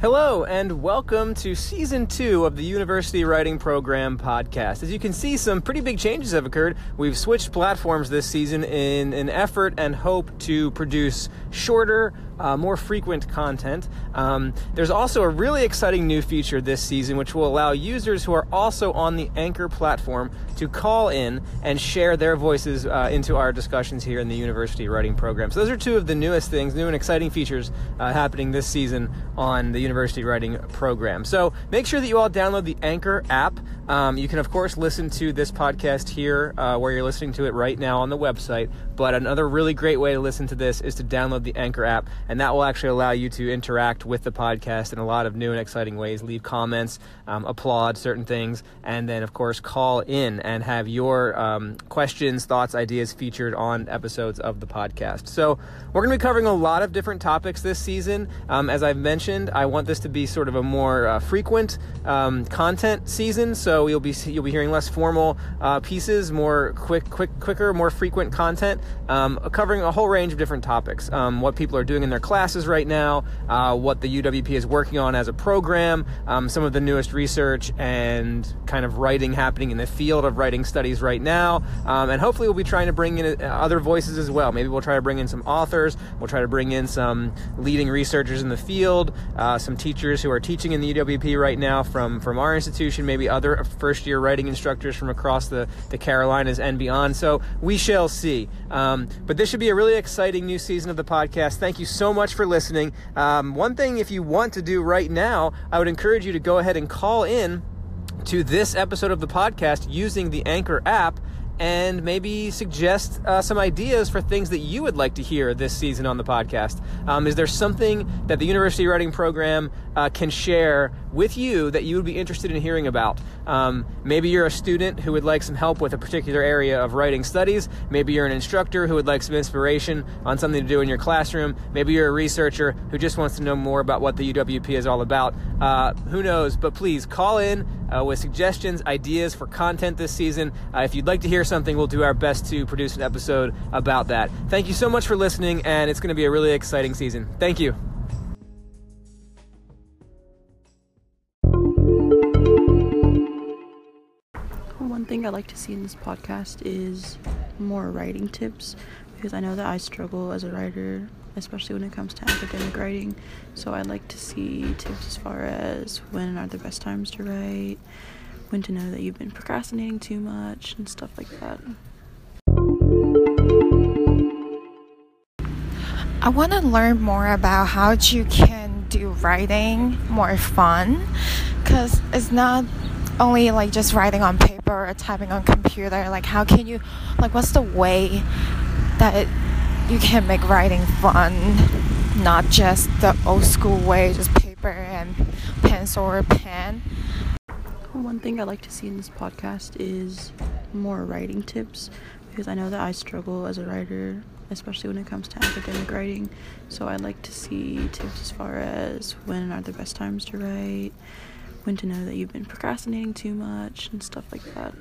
Hello, and welcome to season two of the University Writing Program podcast. As you can see, some pretty big changes have occurred. We've switched platforms this season in an effort and hope to produce shorter, uh, more frequent content. Um, there's also a really exciting new feature this season, which will allow users who are also on the Anchor platform to call in and share their voices uh, into our discussions here in the University Writing Program. So, those are two of the newest things, new and exciting features uh, happening this season on the University Writing Program. So, make sure that you all download the Anchor app. Um, you can, of course, listen to this podcast here uh, where you're listening to it right now on the website. But another really great way to listen to this is to download the Anchor app, and that will actually allow you to interact with the podcast in a lot of new and exciting ways. Leave comments, um, applaud certain things, and then, of course, call in and have your um, questions, thoughts, ideas featured on episodes of the podcast. So, we're going to be covering a lot of different topics this season. Um, as I've mentioned, I want this to be sort of a more uh, frequent um, content season. So, you'll be you'll be hearing less formal uh, pieces, more quick, quick, quicker, more frequent content, um, covering a whole range of different topics. Um, what people are doing in their classes right now, uh, what the UWP is working on as a program, um, some of the newest research and kind of writing happening in the field of writing studies right now, um, and hopefully we'll be trying to bring in uh, other voices as well. Maybe we'll try to bring in some authors. We'll try to bring in some leading researchers in the field, uh, some teachers who are teaching in the UWP right now from from our institution, maybe other first year writing instructors from across the, the Carolinas and beyond. So we shall see. Um, but this should be a really exciting new season of the podcast. Thank you so much for listening. Um, one thing, if you want to do right now, I would encourage you to go ahead and call in to this episode of the podcast using the Anchor app and maybe suggest uh, some ideas for things that you would like to hear this season on the podcast. Um, is there something that the University Writing Program uh, can share with you that you would be interested in hearing about? Um, maybe you're a student who would like some help with a particular area of writing studies. Maybe you're an instructor who would like some inspiration on something to do in your classroom. Maybe you're a researcher who just wants to know more about what the UWP is all about. Uh, who knows? But please call in uh, with suggestions, ideas for content this season. Uh, if you'd like to hear something, we'll do our best to produce an episode about that. Thank you so much for listening, and it's going to be a really exciting season. Thank you. One thing I like to see in this podcast is more writing tips because I know that I struggle as a writer, especially when it comes to academic writing. So I like to see tips as far as when are the best times to write, when to know that you've been procrastinating too much, and stuff like that. I want to learn more about how you can do writing more fun because it's not only like just writing on paper or typing on computer like how can you like what's the way that you can make writing fun not just the old school way just paper and pencil or pen one thing I like to see in this podcast is more writing tips because I know that I struggle as a writer, especially when it comes to academic writing. So I like to see tips as far as when are the best times to write, when to know that you've been procrastinating too much, and stuff like that.